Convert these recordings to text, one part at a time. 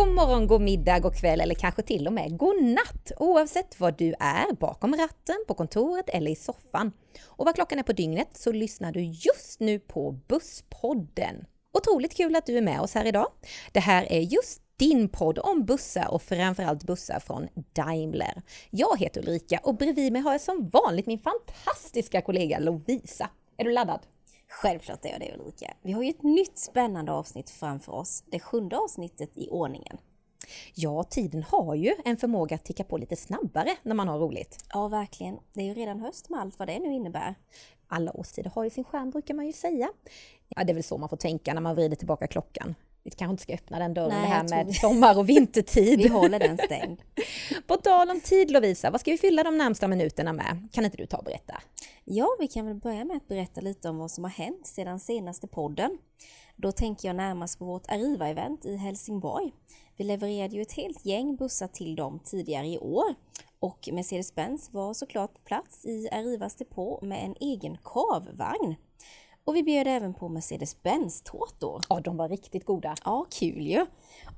God morgon, god middag, god kväll eller kanske till och med god natt oavsett var du är, bakom ratten, på kontoret eller i soffan. Och vad klockan är på dygnet så lyssnar du just nu på Busspodden. Otroligt kul att du är med oss här idag. Det här är just din podd om bussar och framförallt bussar från Daimler. Jag heter Ulrika och bredvid mig har jag som vanligt min fantastiska kollega Lovisa. Är du laddad? Självklart är jag det Ulrika. Vi har ju ett nytt spännande avsnitt framför oss, det sjunde avsnittet i ordningen. Ja, tiden har ju en förmåga att ticka på lite snabbare när man har roligt. Ja, verkligen. Det är ju redan höst med allt vad det nu innebär. Alla årstider har ju sin skärm brukar man ju säga. Ja, det är väl så man får tänka när man vrider tillbaka klockan. Vi kanske inte ska öppna den dörren, Nej, det här med sommar och vintertid. vi håller den stängd. På tal om tid Lovisa, vad ska vi fylla de närmsta minuterna med? Kan inte du ta och berätta? Ja, vi kan väl börja med att berätta lite om vad som har hänt sedan senaste podden. Då tänker jag närmast på vårt Arriva-event i Helsingborg. Vi levererade ju ett helt gäng bussar till dem tidigare i år och Mercedes-Benz var såklart på plats i Arrivas depå med en egen kavvagn. Och vi bjöd även på Mercedes-Benz tårtor. Ja, de var riktigt goda. Ja, kul ju!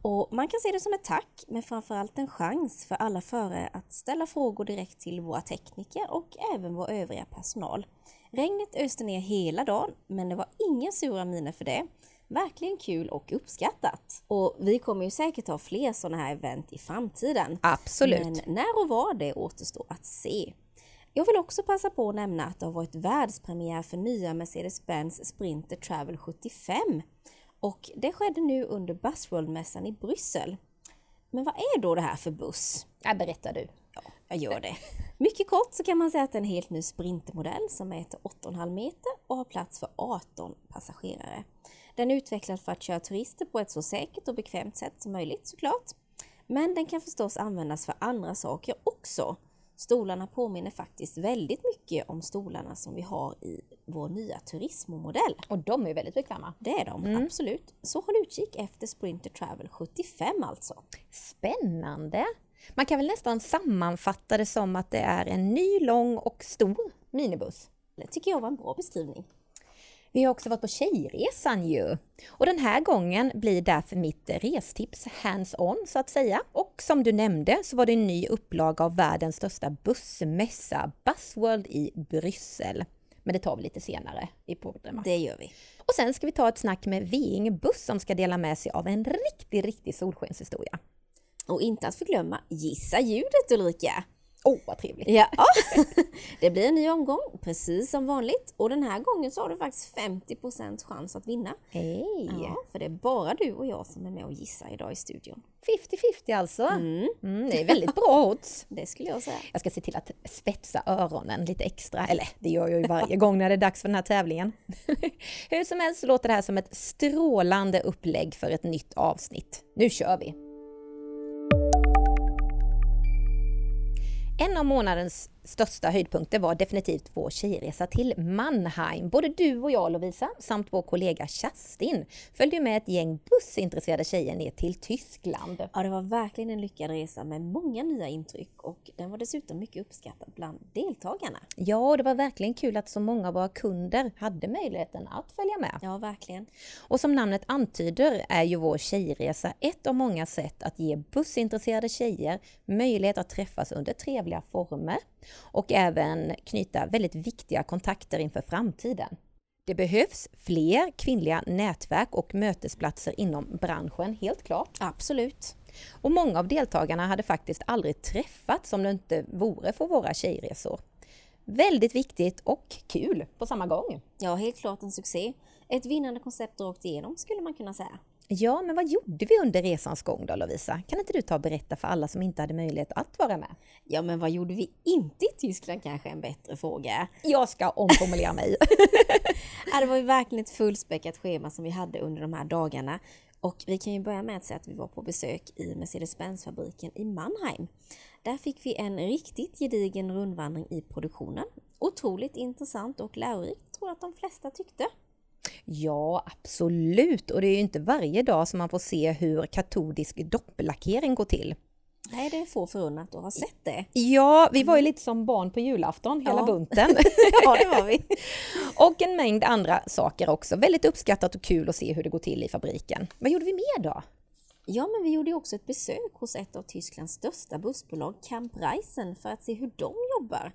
Och man kan se det som ett tack, men framförallt en chans för alla förare att ställa frågor direkt till våra tekniker och även vår övriga personal. Regnet öste ner hela dagen, men det var inga sura miner för det. Verkligen kul och uppskattat. Och vi kommer ju säkert ha fler sådana här event i framtiden. Absolut. Men när och var det återstår att se. Jag vill också passa på att nämna att det har varit världspremiär för nya Mercedes-Benz Sprinter Travel 75 och det skedde nu under Busworld-mässan i Bryssel. Men vad är då det här för buss? Ja, berättar du. Ja, jag gör det. Mycket kort så kan man säga att det är en helt ny sprintermodell som mäter 8,5 meter och har plats för 18 passagerare. Den är utvecklad för att köra turister på ett så säkert och bekvämt sätt som möjligt såklart. Men den kan förstås användas för andra saker också. Stolarna påminner faktiskt väldigt mycket om stolarna som vi har i vår nya Turismo-modell. Och de är väldigt bekväma. Det är de, mm. absolut. Så håll utkik efter Sprinter Travel 75 alltså. Spännande! Man kan väl nästan sammanfatta det som att det är en ny, lång och stor minibuss. Det tycker jag var en bra beskrivning. Vi har också varit på Tjejresan ju. Och den här gången blir därför mitt restips hands-on så att säga. Och som du nämnde så var det en ny upplaga av världens största bussmässa, Buzzworld i Bryssel. Men det tar vi lite senare i podden. Det gör vi. Och sen ska vi ta ett snack med Ving Buss som ska dela med sig av en riktig, riktig solskenshistoria. Och inte att förglömma Gissa ljudet Ulrika! Åh, oh, vad trevligt! Ja, det blir en ny omgång, precis som vanligt. Och den här gången så har du faktiskt 50% chans att vinna. Hej! Ja, för det är bara du och jag som är med och gissar idag i studion. 50-50 alltså. Mm. Mm, det är väldigt bra odds. det skulle jag säga. Jag ska se till att spetsa öronen lite extra. Eller det gör jag ju varje gång när det är dags för den här tävlingen. Hur som helst så låter det här som ett strålande upplägg för ett nytt avsnitt. Nu kör vi! En av månadens största höjdpunkter var definitivt vår tjejresa till Mannheim. Både du och jag Lovisa, samt vår kollega Kerstin, följde med ett gäng bussintresserade tjejer ner till Tyskland. Ja, det var verkligen en lyckad resa med många nya intryck och den var dessutom mycket uppskattad bland deltagarna. Ja, och det var verkligen kul att så många av våra kunder hade möjligheten att följa med. Ja, verkligen. Och som namnet antyder är ju vår tjejresa ett av många sätt att ge bussintresserade tjejer möjlighet att träffas under trevliga former och även knyta väldigt viktiga kontakter inför framtiden. Det behövs fler kvinnliga nätverk och mötesplatser inom branschen, helt klart. Absolut. Och många av deltagarna hade faktiskt aldrig träffats om det inte vore för våra tjejresor. Väldigt viktigt och kul på samma gång. Ja, helt klart en succé. Ett vinnande koncept rakt igenom skulle man kunna säga. Ja, men vad gjorde vi under resans gång då Lovisa? Kan inte du ta och berätta för alla som inte hade möjlighet att vara med? Ja, men vad gjorde vi inte i Tyskland kanske en bättre fråga? Jag ska omformulera mig. ja, det var ju verkligen ett fullspäckat schema som vi hade under de här dagarna. Och vi kan ju börja med att säga att vi var på besök i Mercedes-Benz-fabriken i Mannheim. Där fick vi en riktigt gedigen rundvandring i produktionen. Otroligt intressant och lärorikt tror jag att de flesta tyckte. Ja, absolut. Och det är ju inte varje dag som man får se hur katodisk dopplackering går till. Nej, det är få förunnat att ha sett det. Ja, vi var ju lite som barn på julafton, hela ja. bunten. ja, det var vi. och en mängd andra saker också. Väldigt uppskattat och kul att se hur det går till i fabriken. Vad gjorde vi mer då? Ja, men vi gjorde ju också ett besök hos ett av Tysklands största bussbolag, Camp Reisen, för att se hur de jobbar.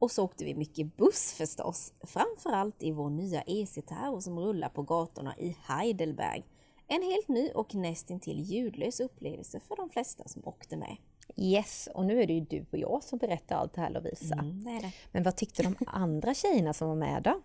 Och så åkte vi mycket buss förstås, framförallt i vår nya EC-Terror som rullar på gatorna i Heidelberg. En helt ny och nästintill ljudlös upplevelse för de flesta som åkte med. Yes, och nu är det ju du och jag som berättar allt det här Lovisa. Mm, det det. Men vad tyckte de andra tjejerna som var med då?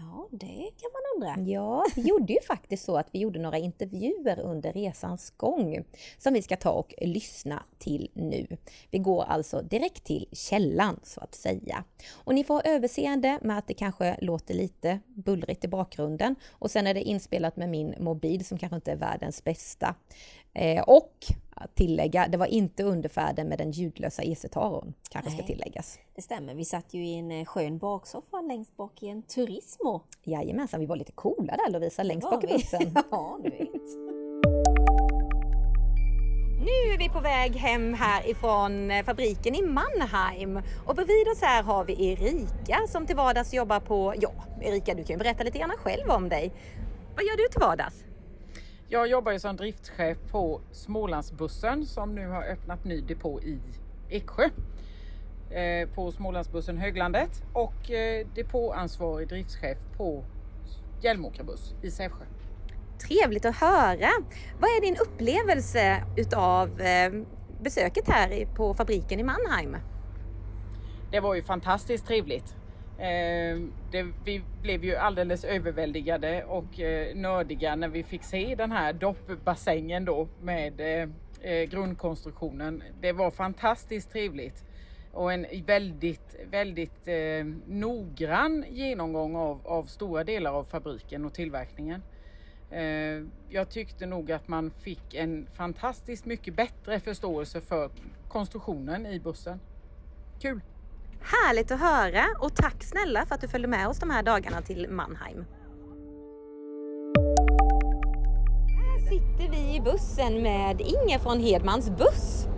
Ja, det kan man undra. Ja, vi gjorde ju faktiskt så att vi gjorde några intervjuer under resans gång som vi ska ta och lyssna till nu. Vi går alltså direkt till källan så att säga. Och ni får ha överseende med att det kanske låter lite bullrigt i bakgrunden och sen är det inspelat med min mobil som kanske inte är världens bästa. Eh, och att tillägga, det var inte under färden med den ljudlösa EC-taron, kanske ska Nej. tilläggas. Det stämmer, vi satt ju i en eh, skön baksoffa längst bak i en Turismo. Jajamensan, vi var lite coola där Lovisa, längst bak i bussen. ja, du vet. Nu är vi på väg hem här ifrån eh, fabriken i Mannheim och bredvid oss här har vi Erika som till vardags jobbar på, ja Erika du kan ju berätta lite grann själv om dig. Vad gör du till vardags? Jag jobbar ju som driftschef på Smålandsbussen som nu har öppnat ny depå i Eksjö. Eh, på Smålandsbussen Höglandet och eh, depåansvarig driftschef på Hjälmåkra buss i Sävsjö. Trevligt att höra! Vad är din upplevelse utav eh, besöket här på fabriken i Mannheim? Det var ju fantastiskt trevligt. Ehm, det, vi blev ju alldeles överväldigade och eh, nördiga när vi fick se den här doppbassängen då med eh, eh, grundkonstruktionen. Det var fantastiskt trevligt och en väldigt, väldigt eh, noggrann genomgång av, av stora delar av fabriken och tillverkningen. Eh, jag tyckte nog att man fick en fantastiskt mycket bättre förståelse för konstruktionen i bussen. Kul! Härligt att höra och tack snälla för att du följde med oss de här dagarna till Mannheim. Här sitter vi i bussen med Inge från Hedmans buss.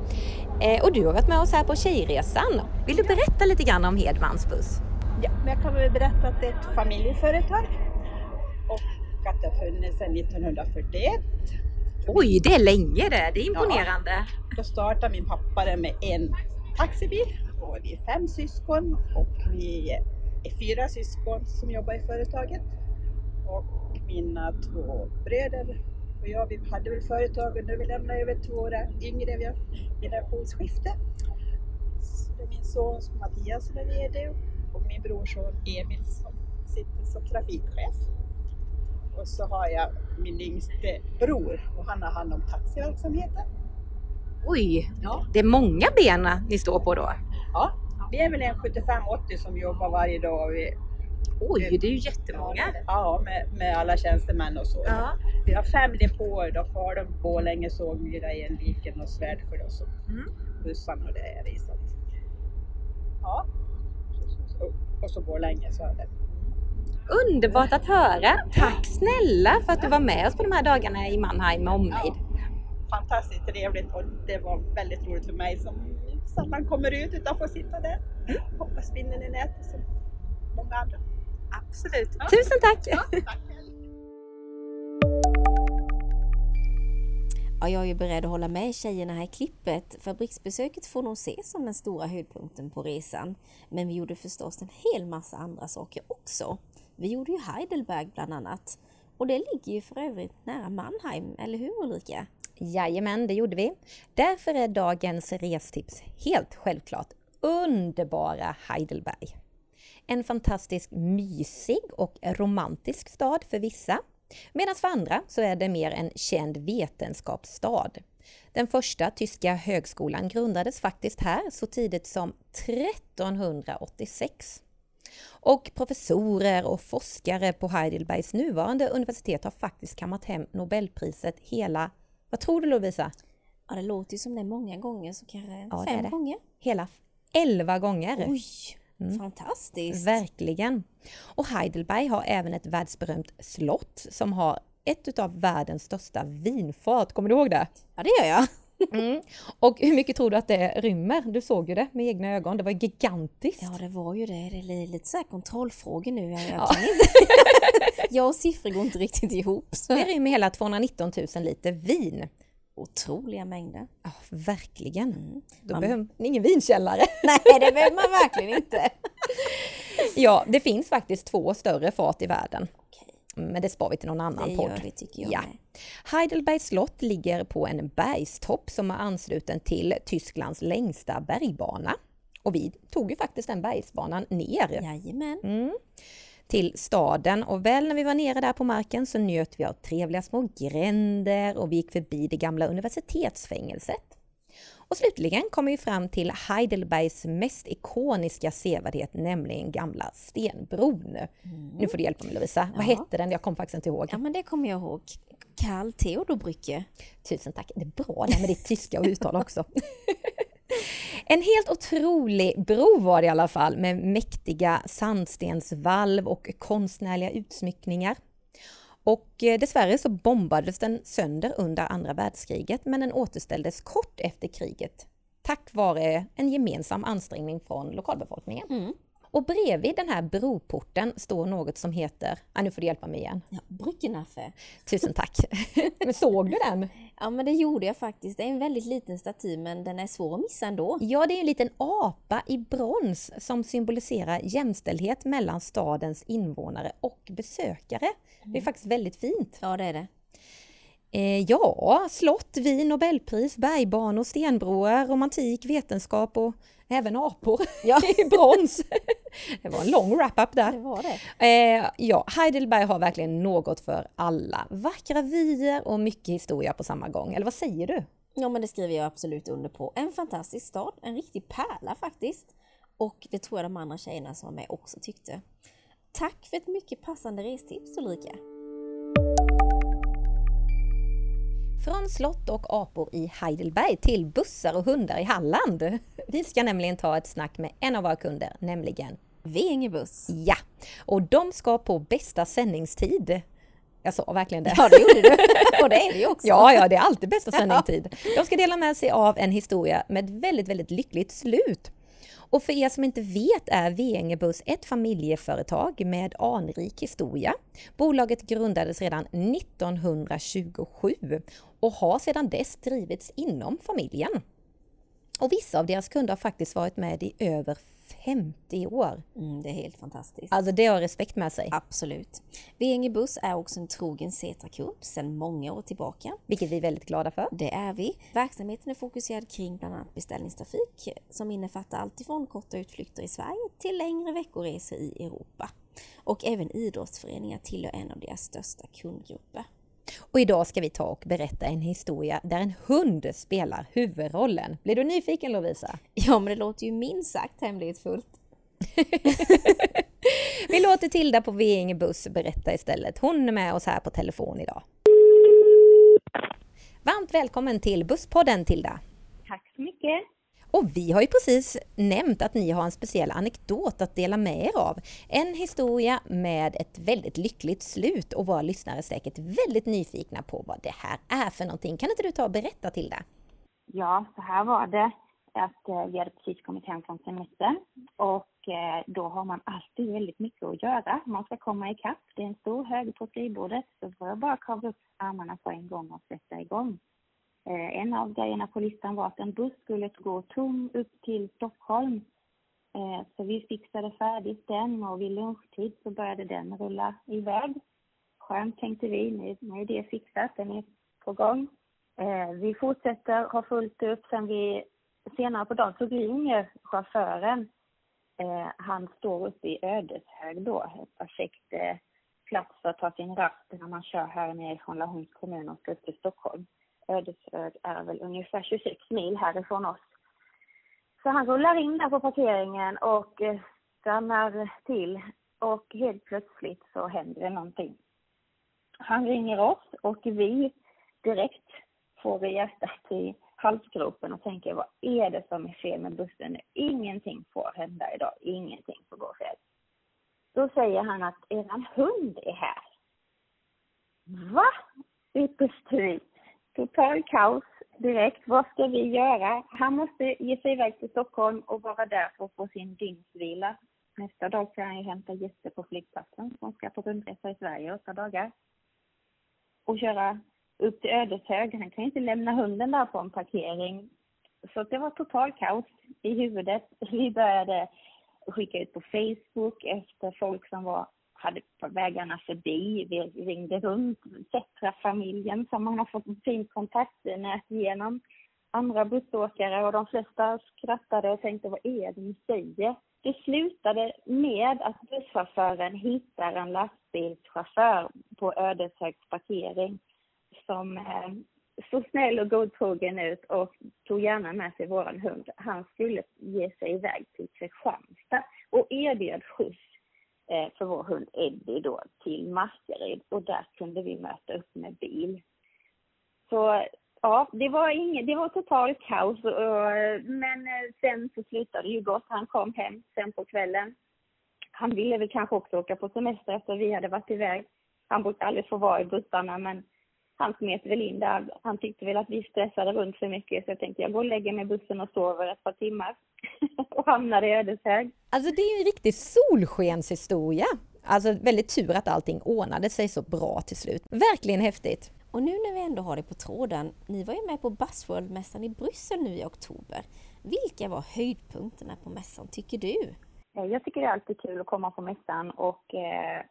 Eh, och du har varit med oss här på Tjejresan. Vill du berätta lite grann om Hedmans buss? Ja, men jag kan väl berätta att det är ett familjeföretag och att det har funnits sedan 1941. Oj, det är länge det. Det är imponerande. Då startade min pappa det med en taxibil och vi är fem syskon och vi är fyra syskon som jobbar i företaget. Och mina två bröder och jag, vi hade väl företag och nu vi lämnar över till våra yngre, vi har generationsskifte. Så det är min son Mattias som är VD och min brorson Emil som sitter som trafikchef. Och så har jag min yngste bror och han har hand om taxiverksamheten. Oj, Ja. det är många ben ni står på då. Ja, vi är väl en 75-80 som jobbar varje dag. och Vi, Oj, det är ju jättemånga. Ja, med, med alla tjänstemän och så. Ja. Vi har fem depåer då, Falun, Borlänge, Sågmyra, Enviken och Svärdsjö då, som Mm. bussarna och det är i. Så ja, och, och så Borlänge så är det. Underbart att höra! Tack snälla för att du var med oss på de här dagarna i Mannheim med omnejd. Fantastiskt trevligt och det var väldigt roligt för mig som sällan kommer ut utan får sitta där. Hoppa spinnen i nätet som många andra. Absolut. Ja. Tusen tack! Tack själv. Ja, jag är ju beredd att hålla med tjejerna här i klippet. Fabriksbesöket får nog ses som den stora höjdpunkten på resan. Men vi gjorde förstås en hel massa andra saker också. Vi gjorde ju Heidelberg bland annat. Och det ligger ju för övrigt nära Mannheim, eller hur Ulrika? Jajamän, det gjorde vi. Därför är dagens restips helt självklart underbara Heidelberg. En fantastisk mysig och romantisk stad för vissa. Medan för andra så är det mer en känd vetenskapsstad. Den första tyska högskolan grundades faktiskt här så tidigt som 1386. Och professorer och forskare på Heidelbergs nuvarande universitet har faktiskt kammat hem Nobelpriset hela, vad tror du Lovisa? Ja, det låter ju som det många gånger, så kanske Ja, det är fem det. gånger. Hela 11 gånger! Oj, fantastiskt! Verkligen! Och Heidelberg har även ett världsberömt slott som har ett utav världens största vinfat. Kommer du ihåg det? Ja, det gör jag. Mm. Och hur mycket tror du att det rymmer? Du såg ju det med egna ögon. Det var gigantiskt. Ja, det var ju det. Det är lite så här kontrollfrågor nu. Jag, Ja. kan inte. jag och siffror går inte riktigt ihop. Så. Det rymmer hela 219 000 liter vin. otroliga mängder. Ja, verkligen. Mm. Då Man- behöver man ingen vinkällare. Nej, det behöver man verkligen inte. ja, det finns faktiskt två större fat i världen. Men det spar vi till någon annan det podd. vi tycker jag Ja. med. Heidelbergs slott ligger på en bergstopp som är ansluten till Tysklands längsta bergbana. Och vi tog ju faktiskt den bergsbanan ner Jajamän. mm, till staden och väl när vi var nere där på marken så njöt vi av trevliga små gränder och vi gick förbi det gamla universitetsfängelset. Och slutligen kom vi fram till Heidelbergs mest ikoniska sevärdhet, nämligen gamla stenbron. Nu får du hjälpa mig Lovisa, vad Ja. hette den? Jag kommer faktiskt inte ihåg. Ja, men det kommer jag ihåg. Karl Theodor-Brücke. Tusen tack. Det är bra det med ditt tyska och uttal också. En helt otrolig bro var det i alla fall med mäktiga sandstensvalv och konstnärliga utsmyckningar. Och eh, dessvärre så bombades den sönder under andra världskriget men den återställdes kort efter kriget tack vare en gemensam ansträngning från lokalbefolkningen. Mm. Och bredvid den här broporten står något som heter, ah, nu får du hjälpa mig igen. Ja, Brückenaffe. Tusen tack. Men såg du den? Ja, men det gjorde jag faktiskt. Det är en väldigt liten staty, men den är svår att missa ändå. Ja, det är en liten apa i brons som symboliserar jämställdhet mellan stadens invånare och besökare. Det är faktiskt väldigt fint. Ja, det är det. Eh, ja, slott, vin, nobelpris, bergbanor, stenbroar, romantik, vetenskap och även apor Ja. i brons. Det var en lång wrap-up där. Det var det. Eh, ja, Heidelberg har verkligen något för alla. Vackra vyer och mycket historia på samma gång. Eller vad säger du? Ja, men det skriver jag absolut under på. En fantastisk stad, en riktig pärla faktiskt. Och det tror jag de andra tjejerna som var med också tyckte. Tack för ett mycket passande restips Ulrika. Från slott och apor i Heidelberg till bussar och hundar i Halland. Vi ska nämligen ta ett snack med en av våra kunder, nämligen Veinge buss. Ja, och de ska på bästa sändningstid. Jag sa verkligen det. Ja, det gjorde du. Och det är det ju också. Ja, ja, det är alltid bästa sändningstid. De ska dela med sig av en historia med ett väldigt, väldigt lyckligt slut. Och för er som inte vet är Veingebuss ett familjeföretag med anrik historia. Bolaget grundades redan 1927 och har sedan dess drivits inom familjen. Och vissa av deras kunder har faktiskt varit med i över 50 år. Mm, det är helt fantastiskt. Alltså det har respekt med sig, Absolut. Veinge buss är också en trogen Setra-kund sedan många år tillbaka. vilket vi är väldigt glada för. Det är vi. Verksamheten är fokuserad kring bland annat beställningstrafik som innefattar allt ifrån korta utflykter i Sverige till längre veckoresor i Europa. Och även idrottsföreningar tillhör en av deras största kundgrupper. Och idag ska vi ta och berätta en historia där en hund spelar huvudrollen. Blir du nyfiken Lovisa? Ja, men det låter ju minst sagt hemlighetsfullt. Vi låter Tilda på Veinge Buss berätta istället. Hon är med oss här på telefon idag. Varmt välkommen till Busspodden Tilda! Tack så mycket. Och vi har ju precis nämnt att ni har en speciell anekdot att dela med er av. En historia med ett väldigt lyckligt slut och våra lyssnare är säkert väldigt nyfikna på vad det här är för någonting. Kan inte du ta och berätta Tilda? Ja, så här var det. Att eh, vi hade precis kommit hem från semestern och eh, då har man alltid väldigt mycket att göra. Man ska komma ikapp. Det är en stor hög på skrivbordet så får jag bara kavla upp armarna på en gång och sätta igång. Eh, en av grejerna på listan var att en buss skulle gå tom upp till Stockholm. Eh, så vi fixade färdigt den och vid lunchtid så började den rulla iväg. Skönt tänkte vi, nu, nu är det fixat, den är på gång. Eh, vi fortsätter ha fullt upp. Sen vi, senare på dagen så ringer chauffören. Eh, han står uppe i Ödeshög då, ett perfekt eh, plats för att ta sin rast när man kör här nere från Laholms kommun och ska upp till Stockholm. Ödeshög är väl ungefär 26 mil härifrån oss. Så han rullar in där på parkeringen och eh, stannar till och helt plötsligt så händer det någonting. Han ringer oss och vi direkt får vi hjärtat i halsgropen och tänker vad är det som är fel med bussen nu? Ingenting får hända idag, ingenting får gå fel. Då säger han att eran hund är här. Va? Utbrister vi. Total kaos direkt. Vad ska vi göra? Han måste ge sig iväg till Stockholm och vara där för att få sin dygnsvila. Nästa dag ska han ju hämta gäster på flygplatsen som ska på rundresa i Sverige i åtta dagar. Och köra upp till Ödeshög. Han kan ju inte lämna hunden där på en parkering. Så det var total kaos i huvudet. Vi började skicka ut på Facebook efter folk som var, hade på vägarna förbi. Vi ringde runt, Cetra-familjen som man har fått ett fint kontaktnät genom. Andra bussåkare och de flesta skrattade och tänkte vad är det ni säger? Det slutade med att busschauffören hittar en lastbilschaufför på Ödeshögs parkering som eh, såg snäll och godtrogen ut och tog gärna med sig våran hund. Han skulle ge sig iväg till Kristianstad och erbjöd skjuts Eh, för vår hund Eddie då till Markaryd och där kunde vi möta upp med bil. Så ja, det var, inget, det var totalt kaos och, men eh, sen så slutade det ju gott. Han kom hem sen på kvällen. Han ville väl kanske också åka på semester efter vi hade varit iväg. Han brukar aldrig få vara i bussarna men han smet väl in där. Han tyckte väl att vi stressade runt för mycket så jag tänkte jag går och lägger mig i bussen och sover ett par timmar. och hamnade i Ödeshög. Alltså det är ju en riktig solskenshistoria. Alltså väldigt tur att allting ordnade sig så bra till slut. Verkligen häftigt! Och nu när vi ändå har det på tråden, ni var ju med på Buzzworld-mässan i Bryssel nu i oktober. Vilka var höjdpunkterna på mässan tycker du? Eh, jag tycker det är alltid kul att komma på mässan och eh,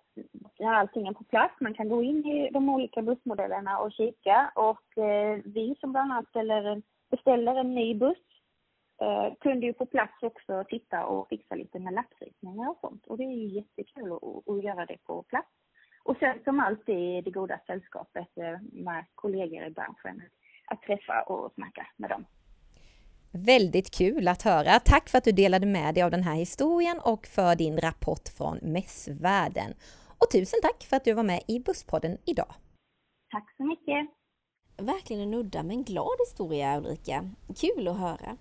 har allting på plats. Man kan gå in i de olika bussmodellerna och kika och eh, vi som bland annat ställer, beställer en ny buss eh, kunde ju på plats också titta och fixa lite med lappritningar och sånt och det är ju jättekul att, att göra det på plats. Och sen som alltid det goda sällskapet eh, med kollegor i branschen, att träffa och snacka med dem. Väldigt kul att höra. Tack för att du delade med dig av den här historien och för din rapport från mässvärlden. Och tusen tack för att du var med i Busspodden idag. Tack så mycket. Verkligen en udda men glad historia Ulrika. Kul att höra.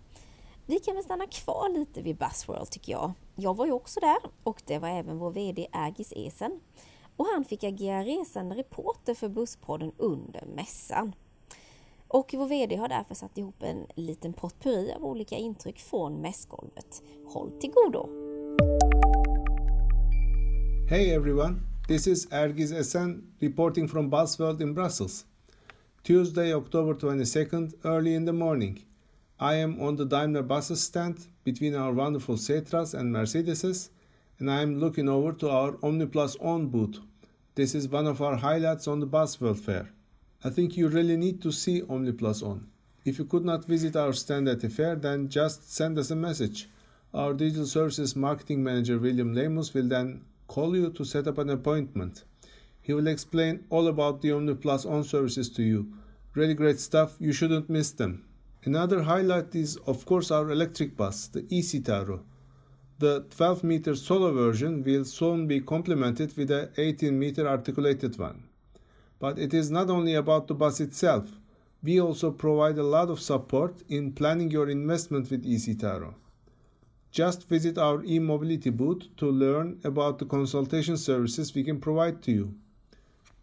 Vi kan väl stanna kvar lite vid Buzzworld tycker jag. Jag var ju också där och det var även vår VD Agis Esen. Och han fick agera resande reporter för Busspodden under mässan. Och vår VD har därför satt ihop en liten potpurri av olika intryck från mässgolvet. Håll till godo! Hey everyone, this is Ergiz Esen reporting from Buzzworld in Brussels. Tuesday, October 22nd, early in the morning. I am on the Daimler buses stand between our wonderful Cetras and Mercedeses, and I am looking over to our OmniPlus On booth. This is one of our highlights on the Buzzworld Fair. I think you really need to see OmniPlus on. If you could not visit our stand at the fair, then just send us a message. Our digital services marketing manager William Lemus will then call you to set up an appointment. He will explain all about the OmniPlus on services to you. Really great stuff, you shouldn't miss them. Another highlight is, of course, our electric bus, the eCitaro. The 12 meter solo version will soon be complemented with a 18 meter articulated one. But it is not only about the bus itself. We also provide a lot of support in planning your investment with eCitaro. Just visit our e-mobility booth to learn about the consultation services we can provide to you.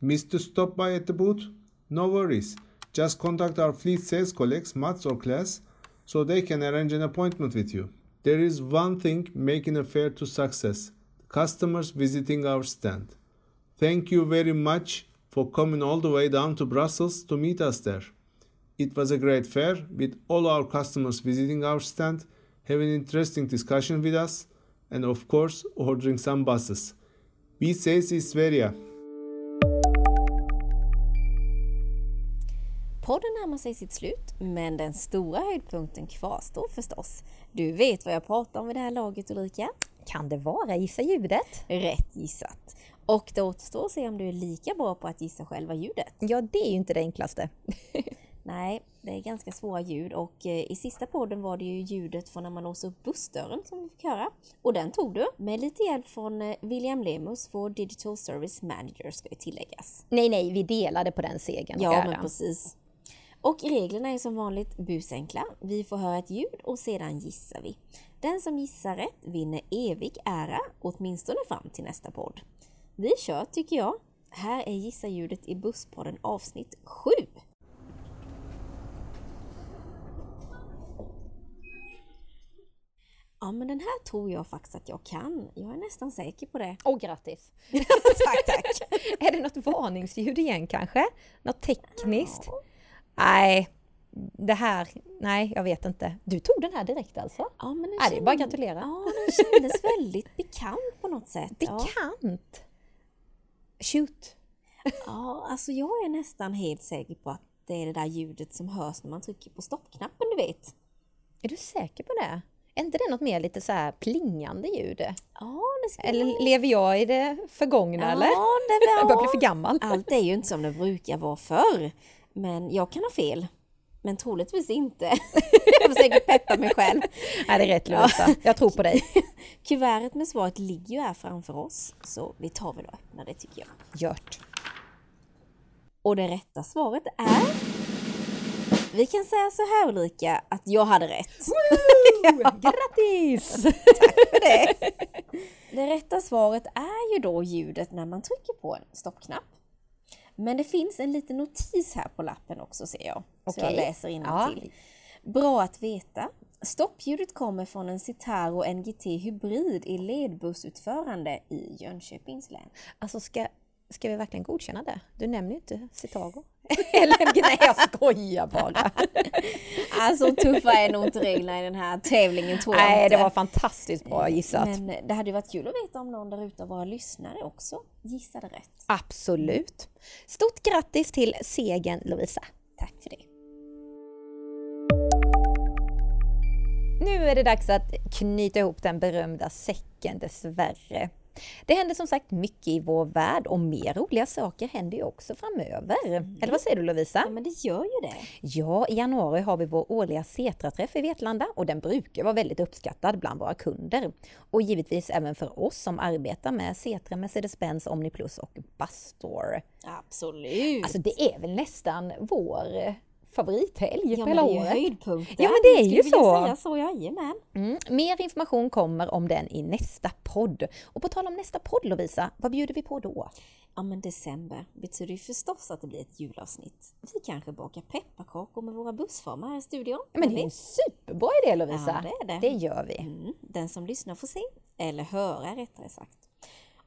Miss to stop by at the booth? No worries. Just contact our fleet sales colleagues, Mats or Class, so they can arrange an appointment with you. There is one thing making a fair to success customers visiting our stand. Thank you very much for coming all the way down to Brussels to meet us there. It was a great fair with all our customers visiting our stand, having interesting discussion with us, and of course ordering some buses. Vi ses i Sverige! Podden närmar sig sitt slut, men den stora höjdpunkten kvarstår förstås. Du vet vad jag pratar om vid det här laget Ulrika? Kan det vara Gissa ljudet? Rätt gissat! Och det återstår att se om du är lika bra på att gissa själva ljudet. Ja, det är ju inte det enklaste. Nej, det är ganska svåra ljud och eh, i sista podden var det ju ljudet från när man låser upp bussdörren som vi fick höra. Och den tog du med lite hjälp från eh, William Lemus, vår Digital Service Manager ska ju tilläggas. Nej, nej, vi delade på den segern. Ja, men precis. Och reglerna är som vanligt busenkla. Vi får höra ett ljud och sedan gissar vi. Den som gissar rätt vinner evig ära, åtminstone fram till nästa podd. Vi kör tycker jag. Här är Gissa ljudet i Busspodden avsnitt 7. Ja, men den här tror jag faktiskt att jag kan. Jag är nästan säker på det. Och grattis! tack, tack! Är det något varningsljud igen kanske? Något tekniskt? Nej, det här, nej jag vet inte. Du tog den här direkt alltså? Ja, men den Ja, det är bara att gratulera. Ja, den kändes väldigt bekant på något sätt. Ja. Shoot! ja, alltså jag är nästan helt säker på att det är det där ljudet som hörs när man trycker på stoppknappen, du vet. Är du säker på det? Är inte det något mer lite så plingande ljud? Ja, det ska Eller lever jag i det förgångna eller? Ja, det var... Jag börjar bli för gammal. Allt är ju inte som det brukar vara förr. Men jag kan ha fel. Men troligtvis inte. jag försöker peppa mig själv. Nej, det är rätt Lovisa. Jag tror på dig. Kuvertet med svaret ligger ju här framför oss. Så vi tar väl och öppnar det tycker jag. Gjort. Och det rätta svaret är... Vi kan säga så här Ulrika, att jag hade rätt. Grattis! det. det rätta svaret är ju då ljudet när man trycker på en stoppknapp. Men det finns en liten notis här på lappen också ser jag. Så jag läser innantill. Bra att veta. Stoppljudet kommer från en Citaro NGT Hybrid i ledbussutförande i Jönköpings län. Alltså ska, ska vi verkligen godkänna det? Du nämner ju inte Citago. Eller nej, jag skojar bara. Alltså tuffa är nog inte reglerna i den här tävlingen tror jag Nej, inte. det var fantastiskt bra gissat. Men det hade ju varit kul att veta om någon där ute av våra lyssnare också gissade rätt. Absolut. Stort grattis till segern Lovisa. Tack för det. Nu är det dags att knyta ihop den berömda säcken dessvärre. Det händer som sagt mycket i vår värld och mer roliga saker händer ju också framöver. Eller vad säger du Lovisa? Ja men det gör ju det. Ja, i januari har vi vår årliga Setra-träff i Vetlanda och den brukar vara väldigt uppskattad bland våra kunder. Och givetvis även för oss som arbetar med Setra, Mercedes-Benz, Omniplus och Busstore. Absolut. Alltså det är väl nästan vår favorithelg ja, på men hela det är ju året. höjdpunkten. Ja, men det är Jag ju så. Säga så jajamän. Mm. Mer information kommer om den i nästa podd. Och på tal om nästa podd Lovisa, vad bjuder vi på då? Ja men december betyder ju förstås att det blir ett julavsnitt. Vi kanske bakar pepparkakor med våra bussformar här i studion. Ja, men det är en superbra idé Lovisa. Ja, det är det. Det gör vi. Mm, den som lyssnar får se, eller höra rättare sagt.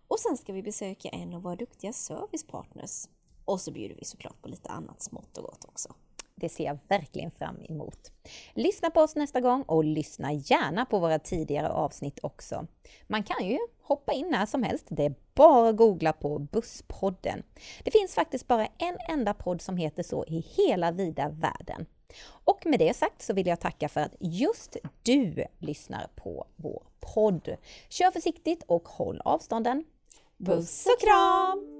Och sen ska vi besöka en av våra duktiga servicepartners. Och så bjuder vi såklart på lite annat smått och gott också. Det ser jag verkligen fram emot. Lyssna på oss nästa gång och lyssna gärna på våra tidigare avsnitt också. Man kan ju hoppa in när som helst. Det är bara att googla på Busspodden. Det finns faktiskt bara en enda podd som heter så i hela vida världen. Och med det sagt så vill jag tacka för att just du lyssnar på vår podd. Kör försiktigt och håll avstånden. Puss och kram!